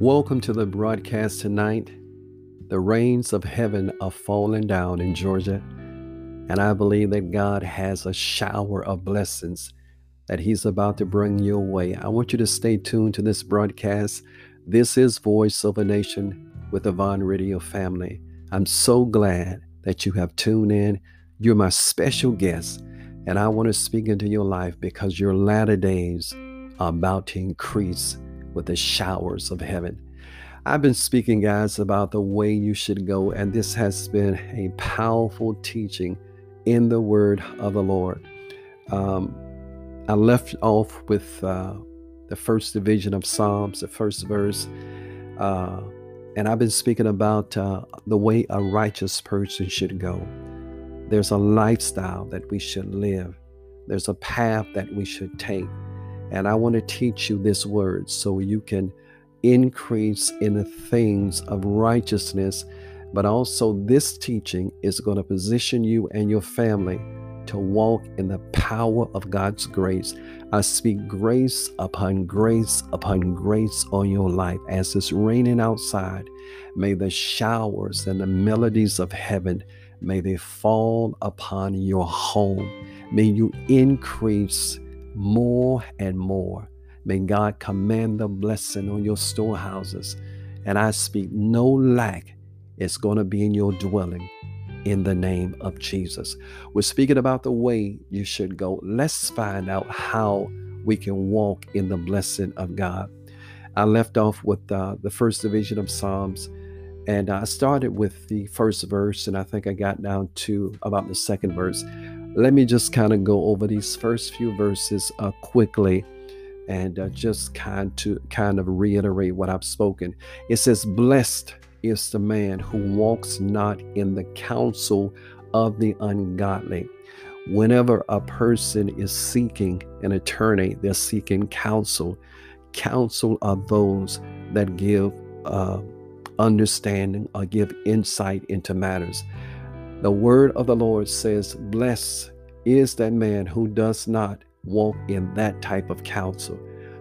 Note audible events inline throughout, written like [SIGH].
Welcome to the broadcast tonight. The rains of heaven are falling down in Georgia, and I believe that God has a shower of blessings that He's about to bring your way. I want you to stay tuned to this broadcast. This is Voice of a Nation with the Von Radio family. I'm so glad that you have tuned in. You're my special guest, and I want to speak into your life because your latter days are about to increase with the showers of heaven. I've been speaking, guys, about the way you should go, and this has been a powerful teaching in the word of the Lord. Um, I left off with uh, the first division of Psalms, the first verse, uh, and I've been speaking about uh, the way a righteous person should go. There's a lifestyle that we should live, there's a path that we should take. And I want to teach you this word so you can increase in the things of righteousness. But also, this teaching is going to position you and your family to walk in the power of God's grace. I speak grace upon grace upon grace on your life as it's raining outside. May the showers and the melodies of heaven may they fall upon your home. May you increase more and more. May God command the blessing on your storehouses. And I speak no lack is going to be in your dwelling in the name of Jesus. We're speaking about the way you should go. Let's find out how we can walk in the blessing of God. I left off with uh, the first division of Psalms, and I started with the first verse, and I think I got down to about the second verse. Let me just kind of go over these first few verses uh, quickly and uh, just kind to kind of reiterate what I've spoken. It says, "Blessed is the man who walks not in the counsel of the ungodly." Whenever a person is seeking an attorney, they're seeking counsel. Counsel are those that give uh, understanding or give insight into matters. The word of the Lord says, Blessed is that man who does not walk in that type of counsel,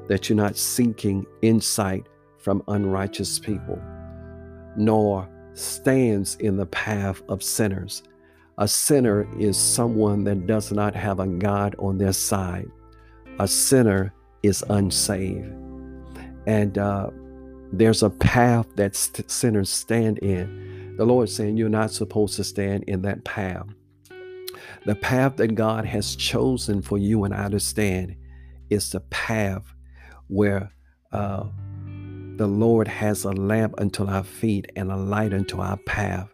that you're not seeking insight from unrighteous people, nor stands in the path of sinners. A sinner is someone that does not have a God on their side. A sinner is unsaved. And uh, there's a path that st- sinners stand in the Lord saying you're not supposed to stand in that path. The path that God has chosen for you and I to stand is the path where uh, the Lord has a lamp unto our feet and a light unto our path.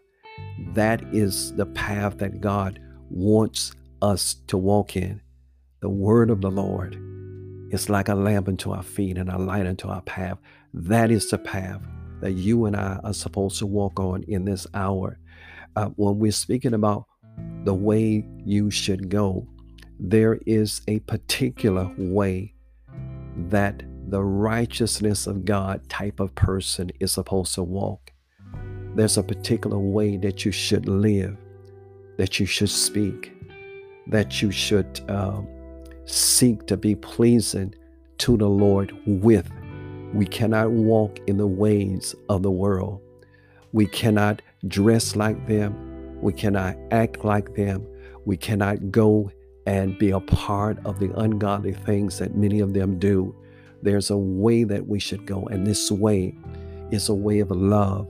That is the path that God wants us to walk in. The word of the Lord is like a lamp unto our feet and a light unto our path. That is the path that you and I are supposed to walk on in this hour. Uh, when we're speaking about the way you should go, there is a particular way that the righteousness of God type of person is supposed to walk. There's a particular way that you should live, that you should speak, that you should um, seek to be pleasing to the Lord with we cannot walk in the ways of the world. We cannot dress like them. We cannot act like them. We cannot go and be a part of the ungodly things that many of them do. There's a way that we should go, and this way is a way of love.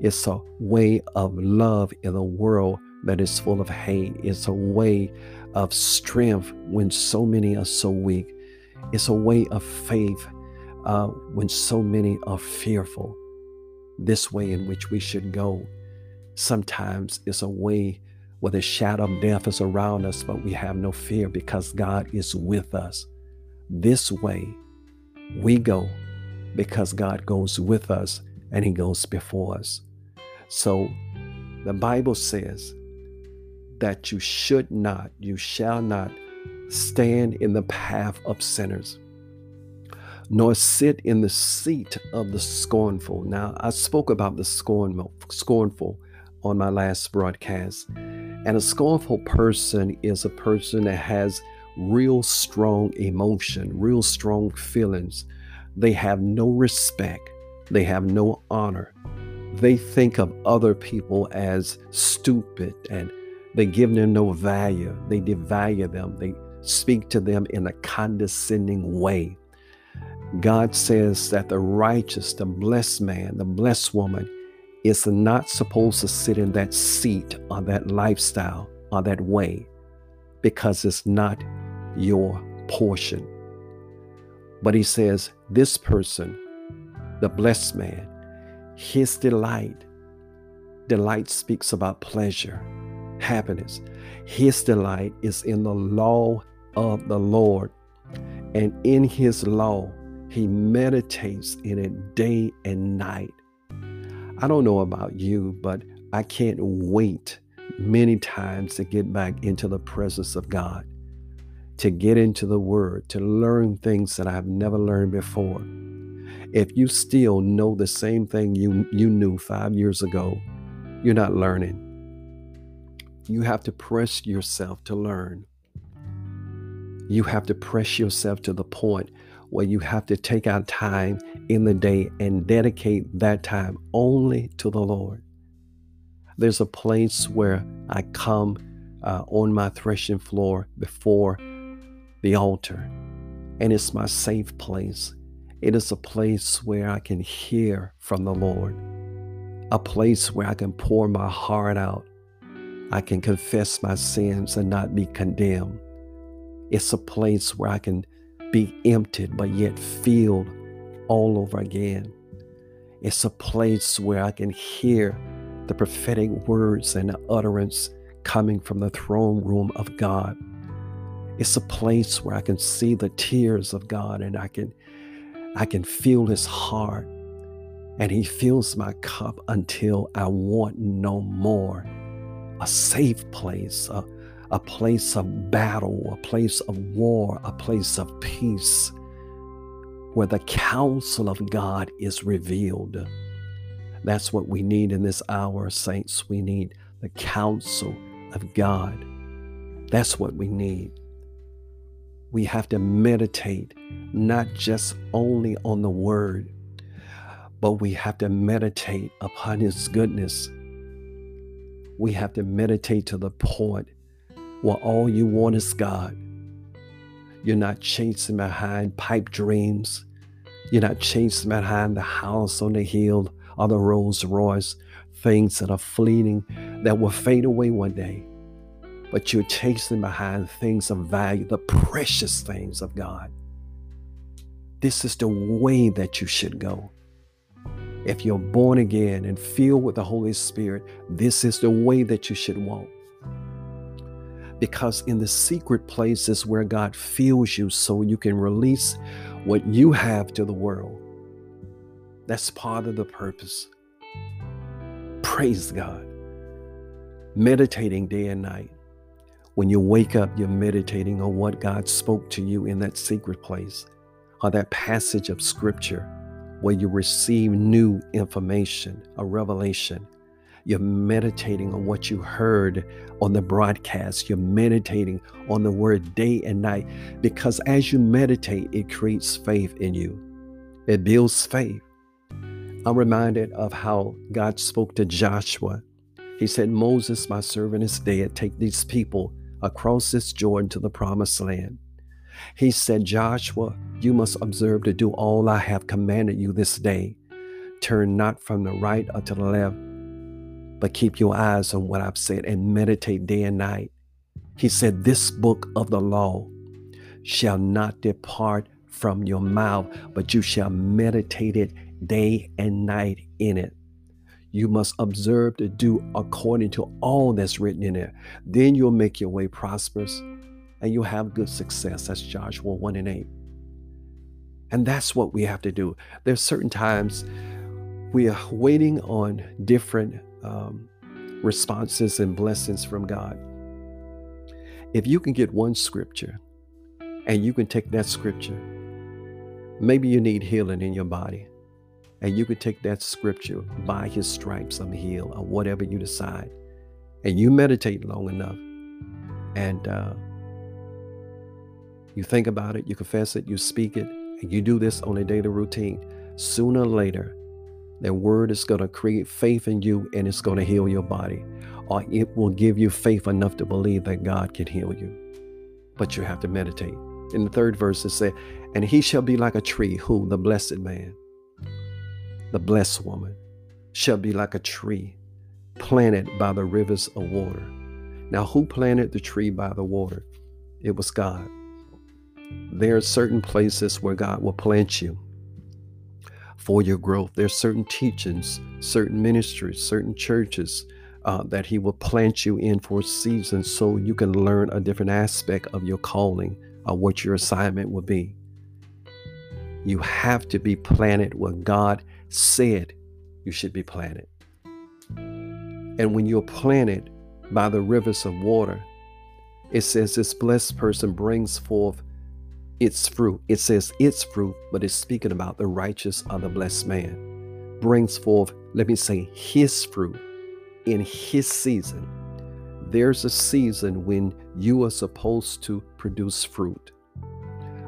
It's a way of love in a world that is full of hate. It's a way of strength when so many are so weak. It's a way of faith uh, when so many are fearful. This way in which we should go sometimes is a way where the shadow of death is around us, but we have no fear because God is with us. This way we go because God goes with us and He goes before us. So the Bible says that you should not, you shall not stand in the path of sinners nor sit in the seat of the scornful. Now, I spoke about the scorn, scornful on my last broadcast. And a scornful person is a person that has real strong emotion, real strong feelings. They have no respect They have no honor. They think of other people as stupid and they give them no value. They devalue them. They speak to them in a condescending way. God says that the righteous, the blessed man, the blessed woman is not supposed to sit in that seat or that lifestyle or that way because it's not your portion. But he says, this person, the blessed man, his delight, delight speaks about pleasure, happiness. His delight is in the law of the Lord. And in his law, he meditates in it day and night. I don't know about you, but I can't wait many times to get back into the presence of God, to get into the Word, to learn things that I've never learned before. If you still know the same thing you, you knew five years ago, you're not learning. You have to press yourself to learn. You have to press yourself to the point where you have to take out time in the day and dedicate that time only to the Lord. There's a place where I come uh, on my threshing floor before the altar, and it's my safe place. It is a place where I can hear from the Lord, a place where I can pour my heart out. I can confess my sins and not be condemned. It's a place where I can be emptied but yet filled all over again. It's a place where I can hear the prophetic words and the utterance coming from the throne room of God. It's a place where I can see the tears of God and I can I can feel his heart and he fills my cup until I want no more. A safe place, a, a place of battle, a place of war, a place of peace, where the counsel of God is revealed. That's what we need in this hour, saints. We need the counsel of God. That's what we need. We have to meditate not just only on the word, but we have to meditate upon his goodness. We have to meditate to the point where all you want is God. You're not chasing behind pipe dreams. You're not chasing behind the house on the hill or the Rolls Royce, things that are fleeting, that will fade away one day. But you're chasing behind things of value, the precious things of God. This is the way that you should go. If you're born again and filled with the Holy Spirit, this is the way that you should walk because in the secret place is where God fills you so you can release what you have to the world. That's part of the purpose. Praise God. Meditating day and night. When you wake up, you're meditating on what God spoke to you in that secret place or that passage of scripture where you receive new information, a revelation. You're meditating on what you heard on the broadcast. You're meditating on the word day and night because as you meditate, it creates faith in you. It builds faith. I'm reminded of how God spoke to Joshua. He said, Moses, my servant, is dead. Take these people across this Jordan to the promised land. He said, Joshua, you must observe to do all I have commanded you this day. Turn not from the right or to the left but keep your eyes on what I've said and meditate day and night. He said, This book of the law shall not depart from your mouth, but you shall meditate it day and night in it. You must observe to do according to all that's written in it. Then you'll make your way prosperous and you'll have good success. That's Joshua 1 and 8. And that's what we have to do. There's certain times we are waiting on different um, responses and blessings from God. If you can get one scripture and you can take that scripture, maybe you need healing in your body, and you can take that scripture, by his stripes I'm healed, or whatever you decide, and you meditate long enough, and uh, you think about it, you confess it, you speak it, and you do this on a daily routine, sooner or later, That word is going to create faith in you and it's going to heal your body. Or it will give you faith enough to believe that God can heal you. But you have to meditate. In the third verse, it says, And he shall be like a tree, who? The blessed man, the blessed woman, shall be like a tree planted by the rivers of water. Now, who planted the tree by the water? It was God. There are certain places where God will plant you for your growth. There's certain teachings, certain ministries, certain churches uh, that He will plant you in for a season so you can learn a different aspect of your calling or what your assignment will be. You have to be planted where God said you should be planted. And when you're planted by the rivers of water, it says this blessed person brings forth its fruit. It says its fruit, but it's speaking about the righteous of the blessed man. Brings forth, let me say, his fruit in his season. There's a season when you are supposed to produce fruit,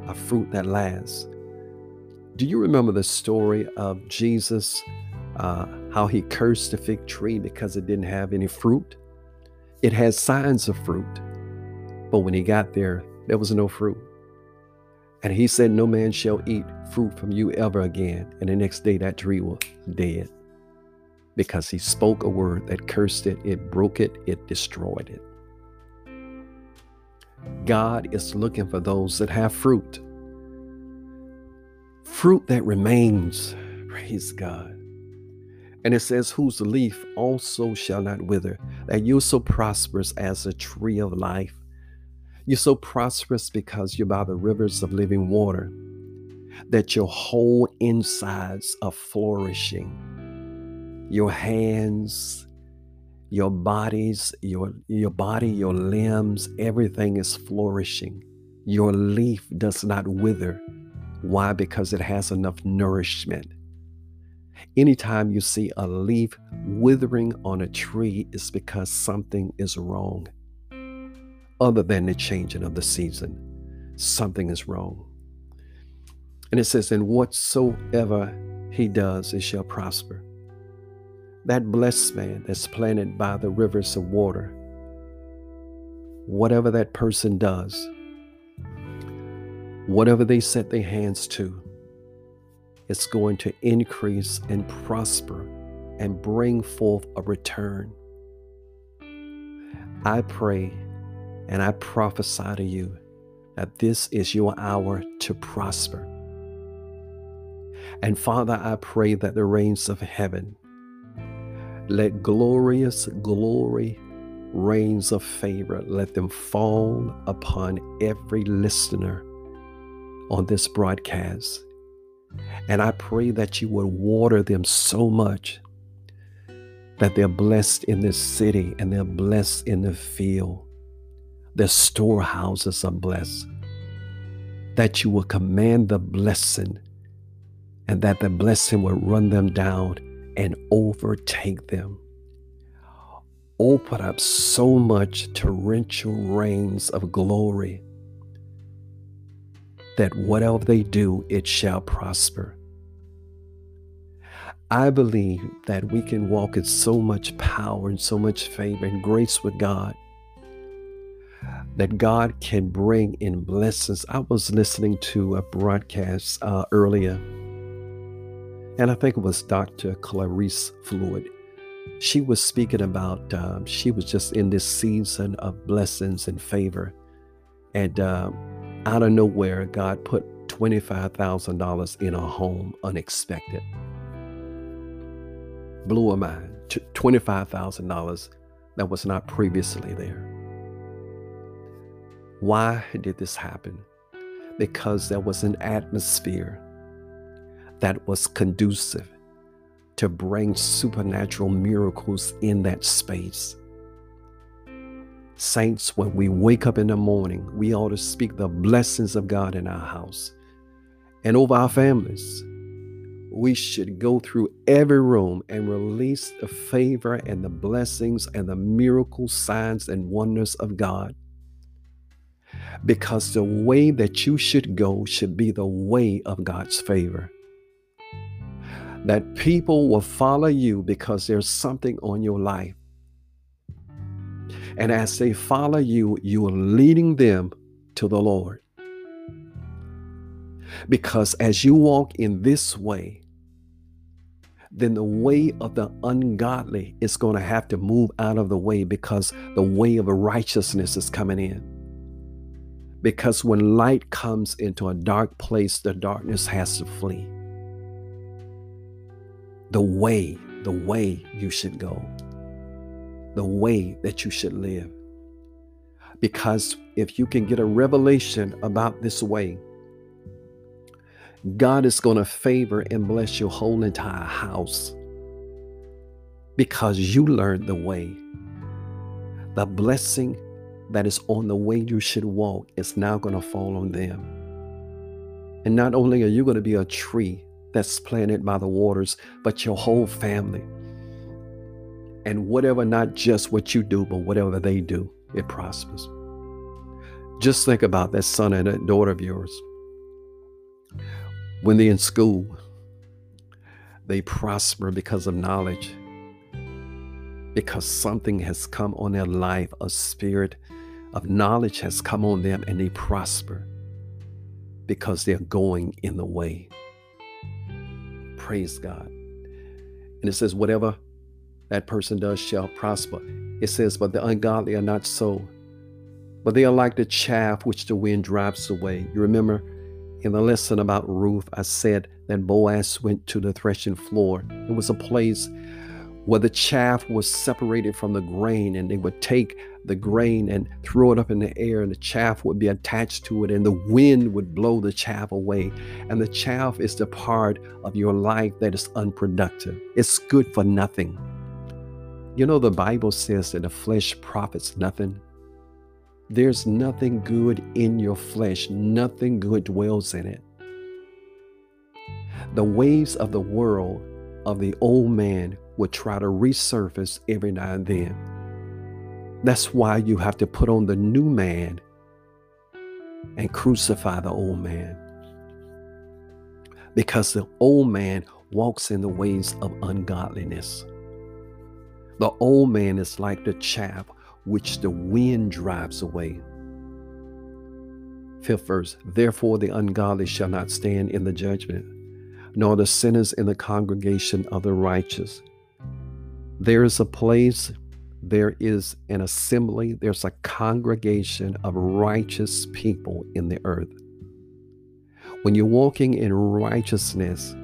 a fruit that lasts. Do you remember the story of Jesus, uh, how he cursed the fig tree because it didn't have any fruit? It had signs of fruit, but when he got there, there was no fruit. And he said, No man shall eat fruit from you ever again. And the next day, that tree was dead because he spoke a word that cursed it, it broke it, it destroyed it. God is looking for those that have fruit, fruit that remains. Praise God. And it says, Whose leaf also shall not wither, that you're so prosperous as a tree of life you're so prosperous because you're by the rivers of living water that your whole insides are flourishing. Your hands, your bodies, your, your body, your limbs, everything is flourishing. Your leaf does not wither. Why? Because it has enough nourishment. Anytime you see a leaf withering on a tree, it's because something is wrong other than the changing of the season. Something is wrong. And it says, And whatsoever he does, it shall prosper. That blessed man that's planted by the rivers of water, whatever that person does, whatever they set their hands to, it's going to increase and prosper and bring forth a return. I pray and I prophesy to you that this is your hour to prosper. And Father, I pray that the rains of heaven, let glorious glory, rains of favor, let them fall upon every listener on this broadcast. And I pray that you would water them so much that they're blessed in this city and they're blessed in the field their storehouses are blessed. That you will command the blessing and that the blessing will run them down and overtake them. Open up so much torrential rains of glory that whatever they do, it shall prosper. I believe that we can walk in so much power and so much favor and grace with God that God can bring in blessings. I was listening to a broadcast uh, earlier, and I think it was Dr. Clarice Floyd. She was speaking about, um, she was just in this season of blessings and favor. And uh, out of nowhere, God put $25,000 in her home unexpected. Blew her mind. $25,000 that was not previously there. Why did this happen? Because there was an atmosphere that was conducive to bring supernatural miracles in that space. Saints, when we wake up in the morning, we ought to speak the blessings of God in our house and over our families. We should go through every room and release the favor and the blessings and the miracle signs and wonders of God because the way that you should go should be the way of God's favor. that people will follow you because there's something on your life. And as they follow you, you are leading them to the Lord. Because as you walk in this way, then the way of the ungodly is going to have to move out of the way because the way of righteousness is coming in. Because when light comes into a dark place, the darkness has to flee. The way, the way you should go, the way that you should live. Because if you can get a revelation about this way, God is going to favor and bless your whole entire house because you learned the way. The blessing that is on the way you should walk is now going to fall on them. And not only are you going to be a tree that's planted by the waters, but your whole family. And whatever, not just what you do, but whatever they do, it prospers. Just think about that son and that daughter of yours when they're in school, they prosper because of knowledge, because something has come on their life, a spirit of knowledge has come on them, and they prosper because they're going in the way. Praise God. And it says, whatever that person does shall prosper. It says, but the ungodly are not so, but they are like the chaff which the wind drives away. You remember in the lesson about Ruth, I said that Boaz went to the threshing floor. It was a place where the chaff was separated from the grain, and they would take the grain and throw it up in the air, and the chaff would be attached to it, and the wind would blow the chaff away. And the chaff is the part of your life that is unproductive, it's good for nothing. You know, the Bible says that the flesh profits nothing. There's nothing good in your flesh, nothing good dwells in it. The waves of the world of the old man would try to resurface every now and then. That's why you have to put on the new man and crucify the old man. Because the old man walks in the ways of ungodliness. The old man is like the chaff which the wind drives away. Fifth verse Therefore the ungodly shall not stand in the judgment, nor the sinners in the congregation of the righteous. There is a place, there is an assembly, there's a congregation of righteous people in the earth. When you're walking in righteousness,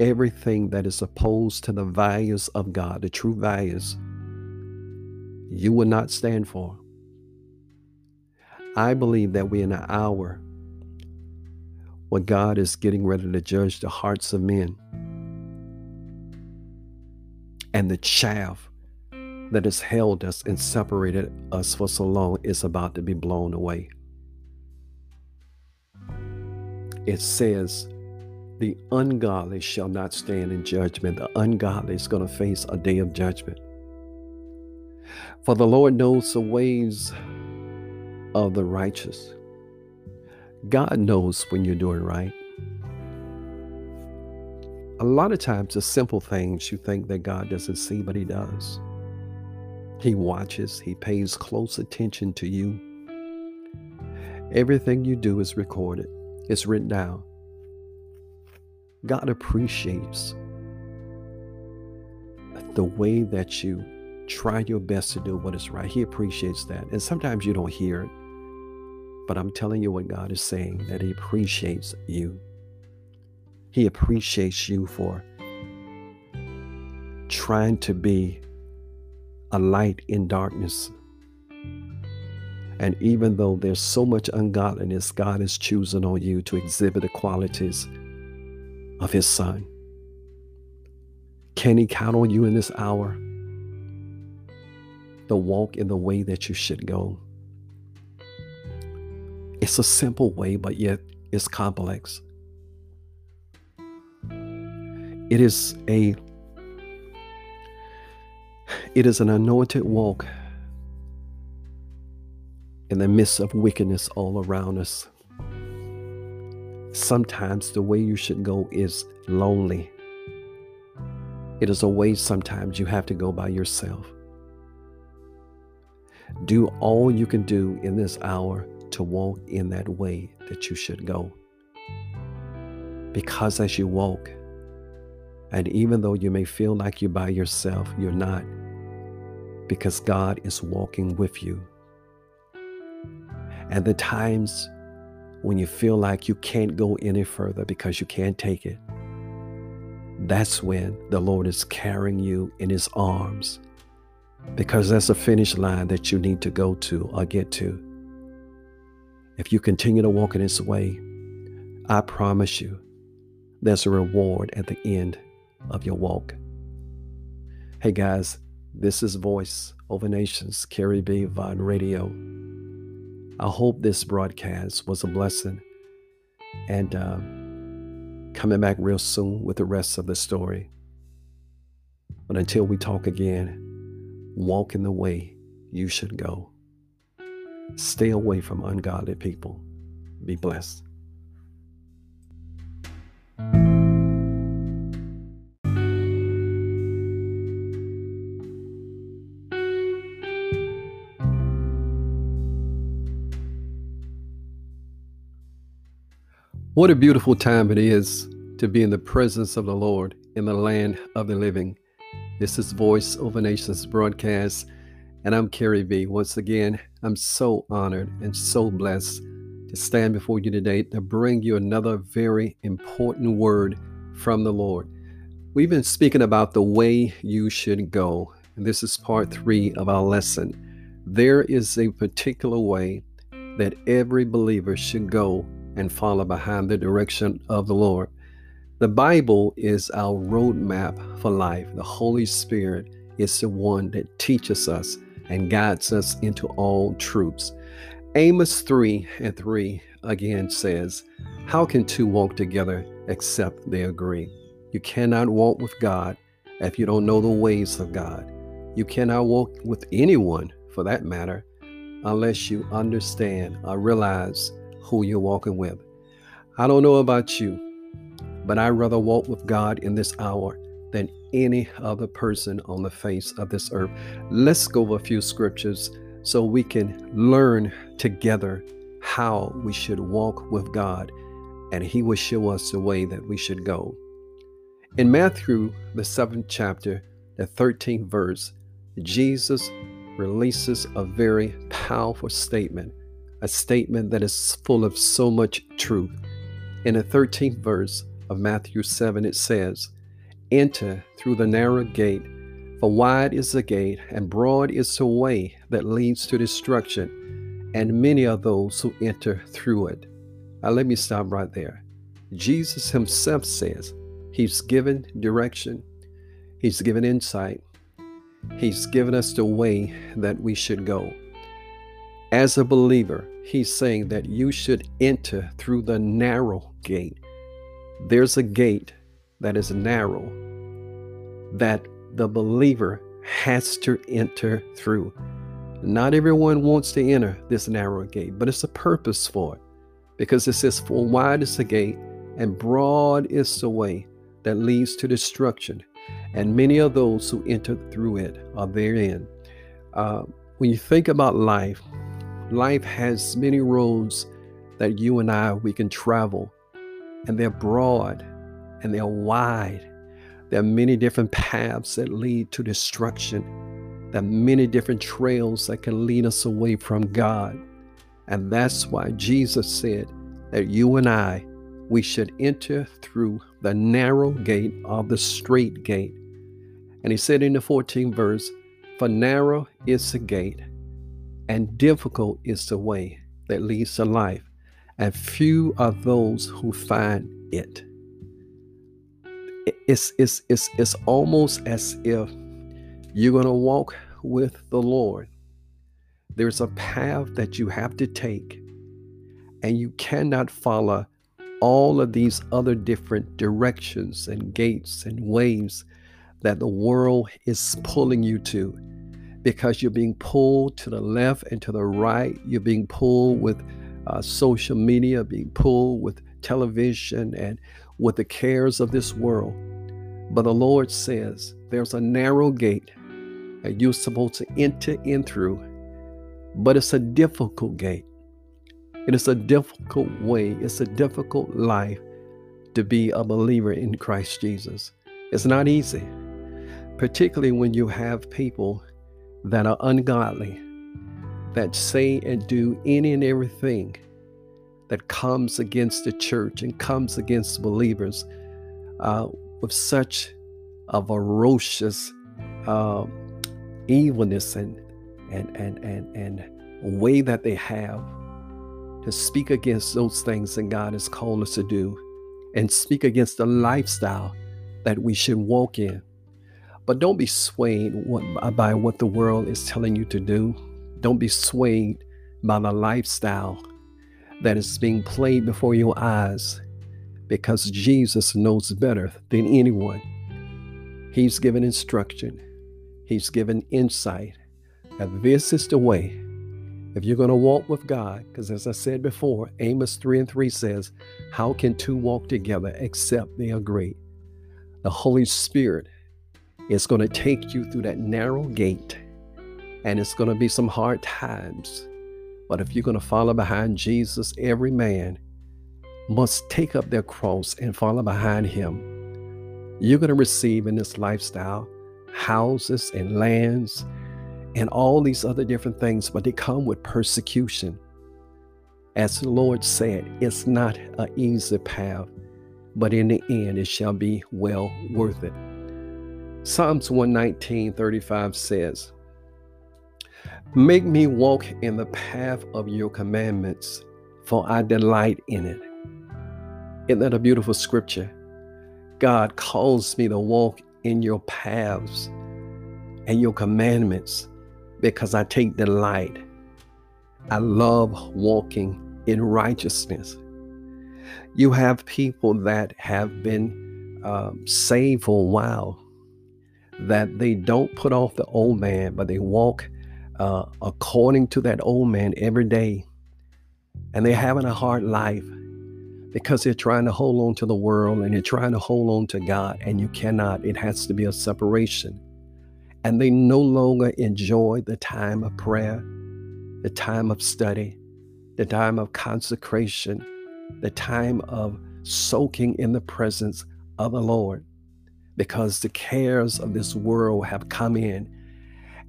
everything that is opposed to the values of God, the true values, you will not stand for. I believe that we're in an hour when God is getting ready to judge the hearts of men. And the chaff that has held us and separated us for so long is about to be blown away. It says, The ungodly shall not stand in judgment. The ungodly is going to face a day of judgment. For the Lord knows the ways of the righteous. God knows when you're doing right. A lot of times, the simple things you think that God doesn't see, but He does. He watches, He pays close attention to you. Everything you do is recorded, it's written down. God appreciates the way that you try your best to do what is right. He appreciates that. And sometimes you don't hear it. But I'm telling you what God is saying that He appreciates you. He appreciates you for trying to be a light in darkness. And even though there's so much ungodliness, God is choosing on you to exhibit the qualities of His Son. Can He count on you in this hour? the walk in the way that you should go. It's a simple way, but yet it's complex. It is a it is an anointed walk in the midst of wickedness all around us. Sometimes the way you should go is lonely It is a way sometimes you have to go by yourself. Do all you can do in this hour to walk in that way that you should go. Because as you walk, and even though you may feel like you're by yourself, you're not, because God is walking with you. And the times when you feel like you can't go any further because you can't take it, that's when the Lord is carrying you in His arms because that's a finish line that you need to go to or get to. If you continue to walk in His way, I promise you there's a reward at the end of your walk. Hey guys, this is Voice Over Nations, Carrie B. Vaughn Radio. I hope this broadcast was a blessing and uh, coming back real soon with the rest of the story. But until we talk again, walk in the way you should go. Stay away from ungodly people. Be blessed. What a beautiful time it is to be in the presence of the Lord in the land of the living. This is Voice Over Nations broadcast, and I'm Carrie V. Once again, I'm so honored and so blessed to stand before you today to bring you another very important word from the Lord. We've been speaking about the way you should go, and this is part three of our lesson. There is a particular way that every believer should go and follow behind the direction of the Lord. The Bible is our roadmap for life. The Holy Spirit is the one that teaches us and guides us into all truths. Amos 3 and 3 again says, How can two walk together except they agree? You cannot walk with God if you don't know the ways of God. You cannot walk with anyone, for that matter, unless you understand or realize who you're walking with. I don't know about you, but I'd rather walk with God in this hour than any other person on the face of this earth. Let's go over a few scriptures so we can learn together how we should walk with God, and He will show us the way that we should go. In Matthew, the seventh chapter, the 13th verse, Jesus releases a very powerful statement a statement that is full of so much truth. In the 13th verse of Matthew 7, it says, Enter through the narrow gate, for wide is the gate, and broad is the way that leads to destruction, and many are those who enter through it. Now, let me stop right there. Jesus himself says he's given direction, he's given insight, he's given us the way that we should go. As a believer, he's saying that you should enter through the narrow gate. There's a gate that is narrow that the believer has to enter through. Not everyone wants to enter this narrow gate, but it's a purpose for it because it says, For wide is the gate and broad is the way that leads to destruction, and many of those who enter through it are therein. Uh, when you think about life, life has many roads that you and I we can travel, and they're broad and they're wide. There are many different paths that lead to destruction. There are many different trails that can lead us away from God. And that's why Jesus said that you and I, we should enter through the narrow gate of the straight gate. And he said in the 14th verse, For narrow is the gate, and difficult is the way that leads to life, and few are those who find it. It's, it's, it's, it's almost as if you're going to walk with the Lord. There's a path that you have to take, and you cannot follow all of these other different directions and gates and ways that the world is pulling you to because you're being pulled to the left and to the right. You're being pulled with uh, social media, being pulled with television and with the cares of this world. But the Lord says there's a narrow gate that you're supposed to enter in through, but it's a difficult gate. It is a difficult way, it's a difficult life to be a believer in Christ Jesus. It's not easy, particularly when you have people that are ungodly, that say and do any and everything that comes against the church and comes against believers uh, with such a ferocious uh, evilness and, and, and, and, and way that they have to speak against those things that God has called us to do and speak against the lifestyle that we should walk in. But don't be swayed by what the world is telling you to do. Don't be swayed by the lifestyle that is being played before your eyes because Jesus knows better than anyone. He's given instruction, He's given insight. And this is the way if you're going to walk with God, because as I said before, Amos 3 and 3 says, How can two walk together except they agree? The Holy Spirit is going to take you through that narrow gate, and it's going to be some hard times. But if you're going to follow behind Jesus, every man must take up their cross and follow behind him. You're going to receive in this lifestyle houses and lands and all these other different things, but they come with persecution. As the Lord said, it's not an easy path, but in the end, it shall be well worth it. Psalms 119 35 says, Make me walk in the path of your commandments, for I delight in it. Isn't that a beautiful scripture? God calls me to walk in your paths and your commandments because I take delight. I love walking in righteousness. You have people that have been um, saved for a while, that they don't put off the old man, but they walk uh, according to that old man every day. And they're having a hard life because they're trying to hold on to the world and they're trying to hold on to God, and you cannot. It has to be a separation and they no longer enjoy the time of prayer, the time of study, the time of consecration, the time of soaking in the presence of the Lord because the cares of this world have come in.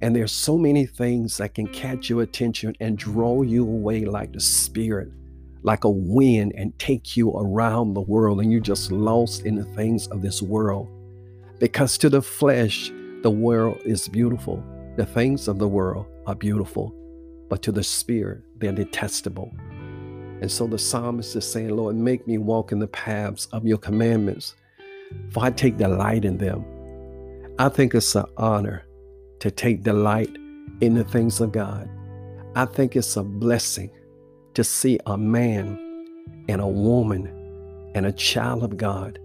And there's so many things that can catch your attention and draw you away like the spirit, like a wind, and take you around the world, and you're just lost in the things of this world. Because to the flesh, the world is beautiful. The things of the world are beautiful, but to the spirit, they're detestable. And so the psalmist is saying, Lord, make me walk in the paths of your commandments, for I take delight in them. I think it's an honor to take delight in the things of God. I think it's a blessing to see a man and a woman and a child of God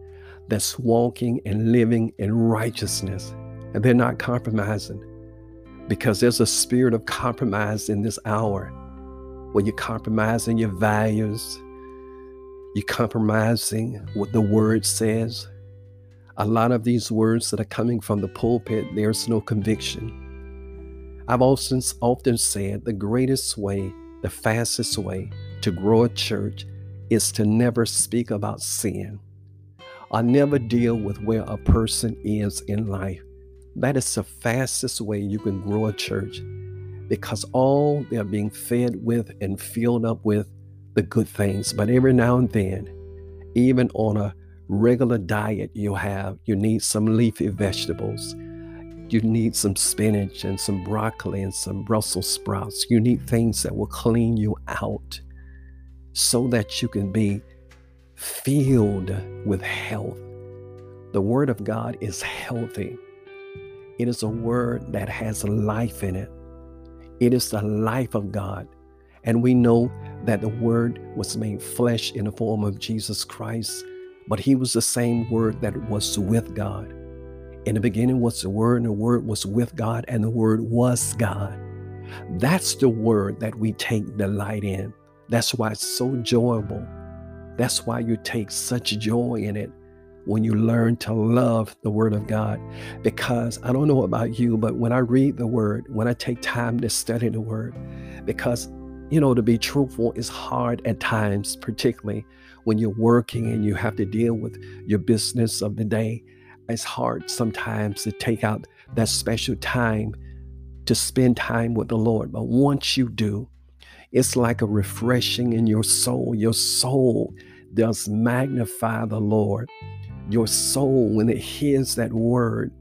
that's walking and living in righteousness and they're not compromising because there's a spirit of compromise in this hour where you're compromising your values, you're compromising what the word says. A lot of these words that are coming from the pulpit, there's no conviction. I've often, often said the greatest way, the fastest way to grow a church is to never speak about sin I never deal with where a person is in life. That is the fastest way you can grow a church because all they're being fed with and filled up with the good things. But every now and then, even on a regular diet you have, you need some leafy vegetables. You need some spinach and some broccoli and some Brussels sprouts. You need things that will clean you out so that you can be filled with health. The Word of God is healthy. It is a word that has life in it. It is the life of God. And we know that the Word was made flesh in the form of Jesus Christ, but He was the same Word that was with God. In the beginning was the Word, and the Word was with God, and the Word was God. That's the Word that we take delight in. That's why it's so enjoyable. That's why you take such joy in it when you learn to love the Word of God. Because I don't know about you, but when I read the Word, when I take time to study the Word, because, you know, to be truthful is hard at times, particularly when you're working and you have to deal with your business of the day. It's hard sometimes to take out that special time to spend time with the Lord. But once you do, it's like a refreshing in your soul. Your soul does magnify the Lord. Your soul, when it hears that word,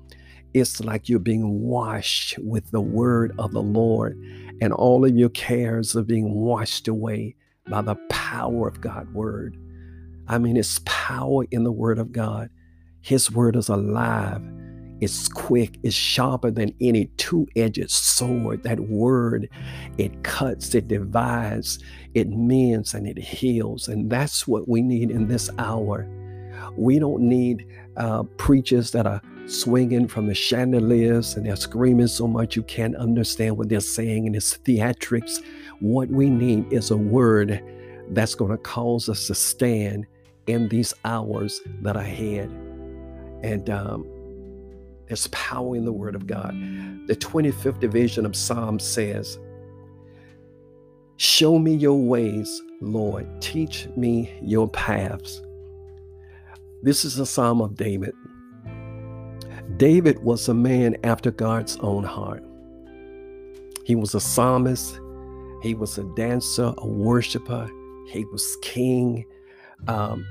it's like you're being washed with the word of the Lord, and all of your cares are being washed away by the power of God's word. I mean, it's power in the word of God. His word is alive. It's quick, it's sharper than any two edged sword. That word, it cuts, it divides, it mends, and it heals. And that's what we need in this hour. We don't need uh, preachers that are swinging from the chandeliers and they're screaming so much you can't understand what they're saying and it's theatrics. What we need is a word that's going to cause us to stand in these hours that I had. And um, there's power in the Word of God. The 25th division of Psalm says, Show me your ways, Lord. Teach me your paths. This is a psalm of David. David was a man after God's own heart. He was a psalmist, he was a dancer, a worshiper, he was king. Um,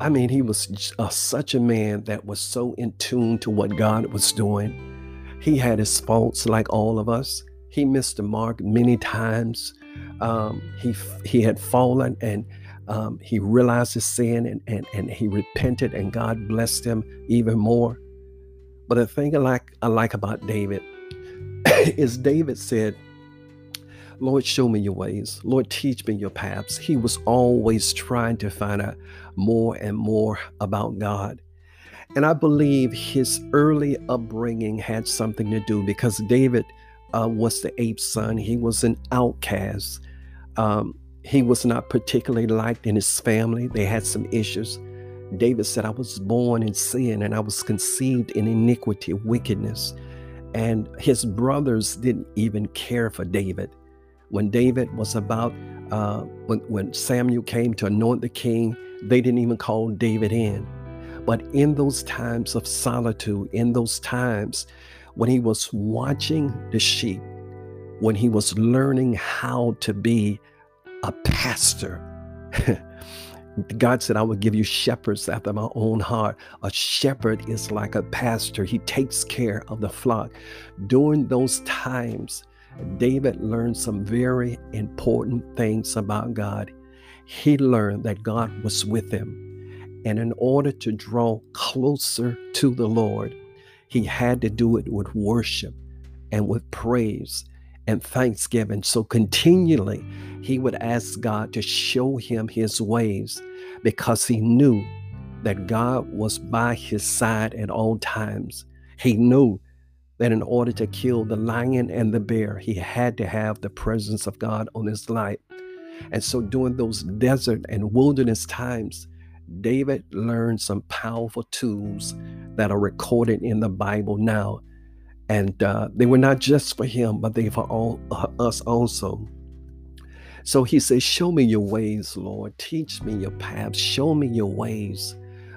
I mean, he was uh, such a man that was so in tune to what God was doing. He had his faults like all of us. He missed the mark many times. Um, he he had fallen and um, he realized his sin and, and and he repented and God blessed him even more. But the thing I like I like about David [COUGHS] is David said, Lord, show me your ways. Lord, teach me your paths. He was always trying to find out more and more about God. And I believe his early upbringing had something to do because David uh, was the eighth son. He was an outcast. Um, he was not particularly liked in his family. They had some issues. David said, I was born in sin and I was conceived in iniquity, wickedness. And his brothers didn't even care for David when David was about, uh, when, when Samuel came to anoint the king, they didn't even call David in. But in those times of solitude, in those times when he was watching the sheep, when he was learning how to be a pastor, [LAUGHS] God said, I will give you shepherds after my own heart. A shepherd is like a pastor, he takes care of the flock. During those times, David learned some very important things about God. He learned that God was with him. And in order to draw closer to the Lord, he had to do it with worship and with praise and thanksgiving. So continually, he would ask God to show him his ways because he knew that God was by his side at all times. He knew that in order to kill the lion and the bear, he had to have the presence of God on his life. And so during those desert and wilderness times, David learned some powerful tools that are recorded in the Bible now. And uh, they were not just for him, but they for all uh, us also. So he says, Show me your ways, Lord. Teach me your paths. Show me your ways.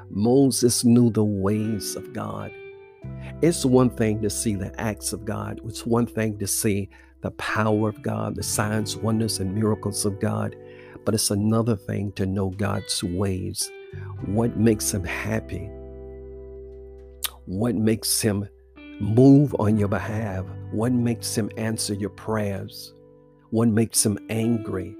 Moses knew the ways of God. It's one thing to see the acts of God, it's one thing to see the power of God, the signs, wonders, and miracles of God, but it's another thing to know God's ways. What makes Him happy? What makes Him move on your behalf? What makes Him answer your prayers? What makes Him angry?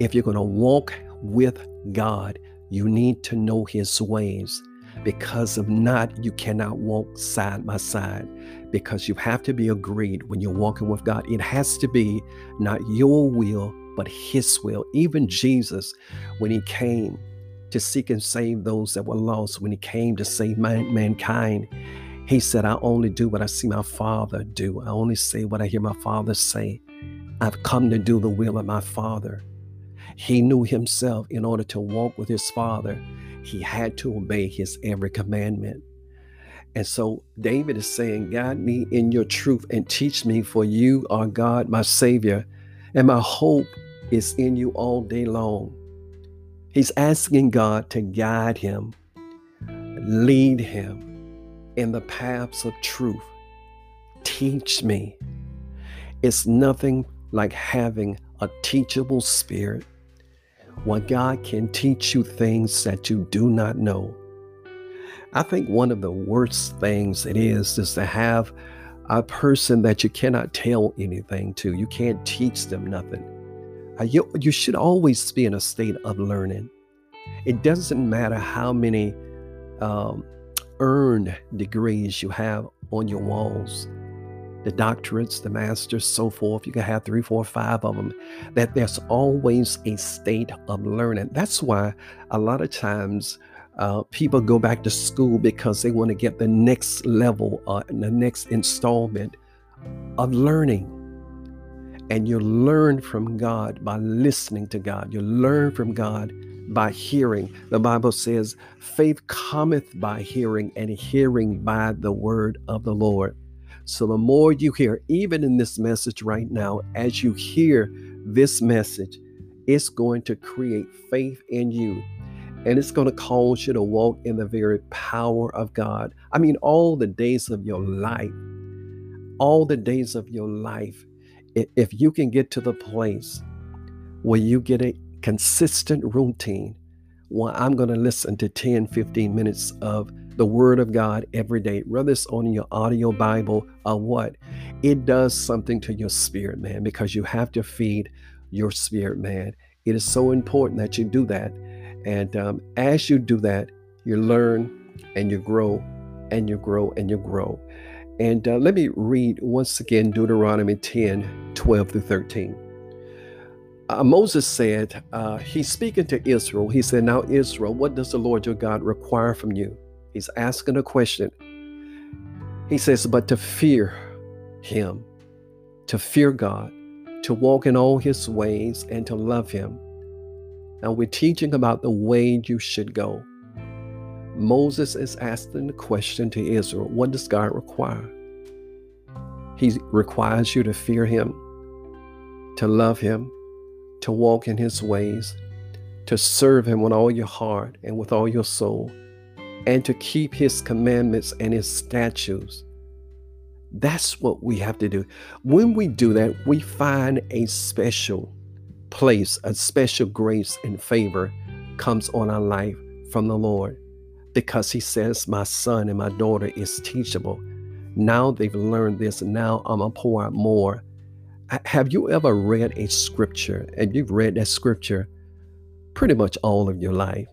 If you're going to walk with God, you need to know His ways. Because if not, you cannot walk side by side because you have to be agreed when you're walking with God. It has to be not your will, but His will. Even Jesus, when He came to seek and save those that were lost, when He came to save man- mankind, He said, I only do what I see my Father do. I only say what I hear my Father say. I've come to do the will of my Father. He knew himself in order to walk with his Father he had to obey his every commandment. And so David is saying, Guide me in your truth and teach me, for you are God, my Savior, and my hope is in you all day long. He's asking God to guide him, lead him in the paths of truth. Teach me. It's nothing like having a teachable spirit where God can teach you things that you do not know. I think one of the worst things it is is to have a person that you cannot tell anything to. You can't teach them nothing. Uh, you, you should always be in a state of learning. It doesn't matter how many um, earned degrees you have on your walls the doctorates, the masters, so forth. You can have three, four, five of them. That there's always a state of learning. That's why a lot of times uh, people go back to school because they want to get the next level, uh, the next installment of learning. And you learn from God by listening to God. You learn from God by hearing. The Bible says, faith cometh by hearing, and hearing by the word of the Lord. So the more you hear, even in this message right now, as you hear this message, it's going to create faith in you. And it's going to cause you to walk in the very power of God. I mean, all the days of your life, all the days of your life, if you can get to the place where you get a consistent routine, well, I'm going to listen to 10, 15 minutes of the Word of God every day, whether it's on your audio Bible or what, it does something to your spirit, man, because you have to feed your spirit, man. It is so important that you do that. And um, as you do that, you learn and you grow and you grow and you grow. And uh, let me read once again Deuteronomy 10 12 through 13. Uh, Moses said, uh, He's speaking to Israel. He said, Now, Israel, what does the Lord your God require from you? He's asking a question. He says, But to fear Him, to fear God, to walk in all His ways, and to love Him. Now we're teaching about the way you should go. Moses is asking the question to Israel What does God require? He requires you to fear Him, to love Him, to walk in His ways, to serve Him with all your heart and with all your soul and to keep his commandments and his statutes. That's what we have to do. When we do that, we find a special place, a special grace and favor comes on our life from the Lord because he says, My son and my daughter is teachable. Now they've learned this, now I'm going to pour out more. Have you ever read a scripture and you've read that scripture pretty much all of your life?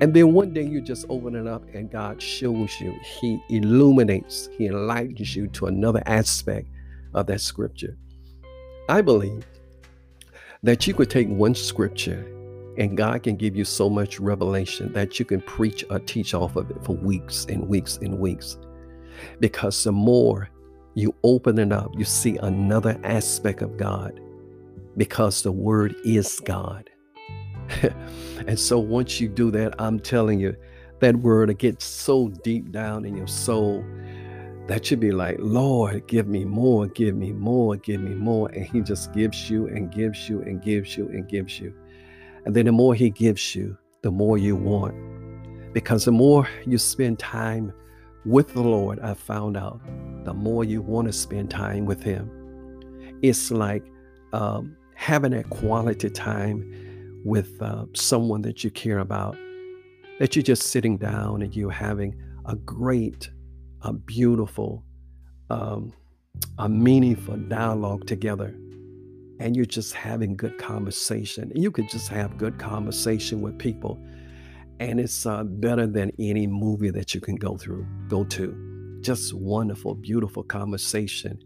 And then one day you just open it up and God shows you, He illuminates, He enlightens you to another aspect of that scripture. I believe that you could take one scripture and God can give you so much revelation that you can preach or teach off of it for weeks and weeks and weeks. Because the more you open it up, you see another aspect of God because the Word is God. [LAUGHS] and so once you do that, I'm telling you, that word will get so deep down in your soul that you be like, Lord, give me more, give me more, give me more. And He just gives you and gives you and gives you and gives you. And then the more He gives you, the more you want. Because the more you spend time with the Lord, I found out, the more you want to spend time with Him. It's like um, having that quality time with uh, someone that you care about, that you're just sitting down and you're having a great, a beautiful, um, a meaningful dialogue together. And you're just having good conversation. You could just have good conversation with people. And it's uh, better than any movie that you can go through, go to. Just wonderful, beautiful conversation.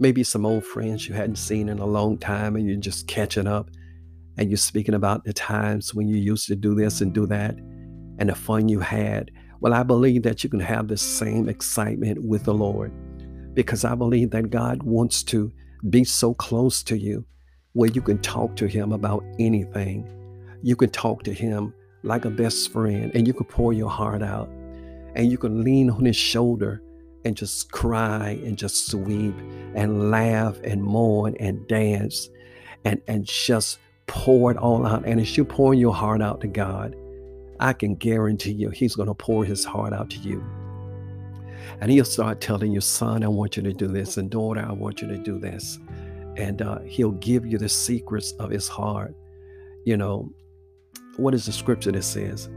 Maybe some old friends you hadn't seen in a long time and you're just catching up and you're speaking about the times when you used to do this and do that and the fun you had. Well, I believe that you can have the same excitement with the Lord because I believe that God wants to be so close to you where you can talk to Him about anything. You can talk to Him like a best friend, and you can pour your heart out, and you can lean on his shoulder and just cry and just sweep and laugh and mourn and dance and, and just pour it all out. And as you pour your heart out to God, I can guarantee you He's going to pour His heart out to you. And He'll start telling you, son, I want you to do this, and daughter, I want you to do this. And uh, He'll give you the secrets of His heart. You know, what is the scripture that says?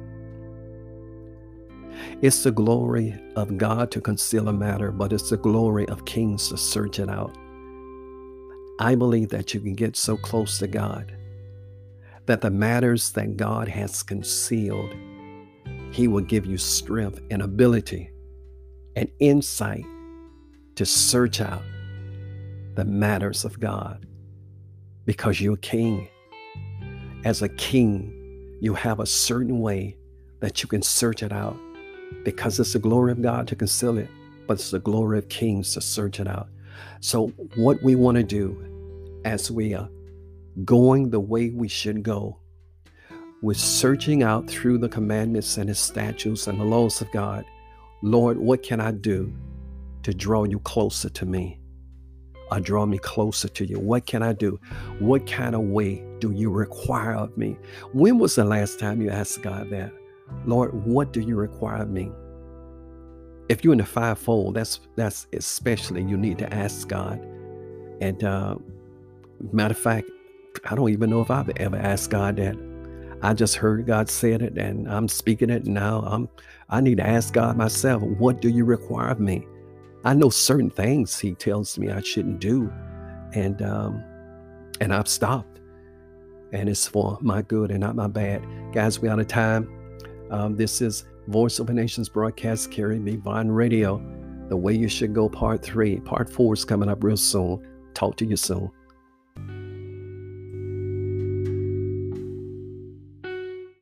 It's the glory of God to conceal a matter, but it's the glory of kings to search it out. I believe that you can get so close to God that the matters that God has concealed, He will give you strength and ability and insight to search out the matters of God because you're king. As a king, you have a certain way that you can search it out because it's the glory of God to conceal it, but it's the glory of kings to search it out. So, what we want to do as we are going the way we should go, with searching out through the commandments and his statutes and the laws of God, Lord, what can I do to draw you closer to me? Or draw me closer to you? What can I do? What kind of way do you require of me? When was the last time you asked God that? Lord, what do you require of me? If you're in the fivefold, that's that's especially you need to ask God. And uh, matter of fact, I don't even know if I've ever asked God that. I just heard God said it, and I'm speaking it now. I'm I need to ask God myself, what do you require of me? I know certain things He tells me I shouldn't do, and um, and I've stopped, and it's for my good and not my bad. Guys, we out of time. Um, this is Voice of a Nations broadcast, Carrie B. Vaughn Radio. The Way You Should Go, Part 3. Part 4 is coming up real soon. Talk to you soon.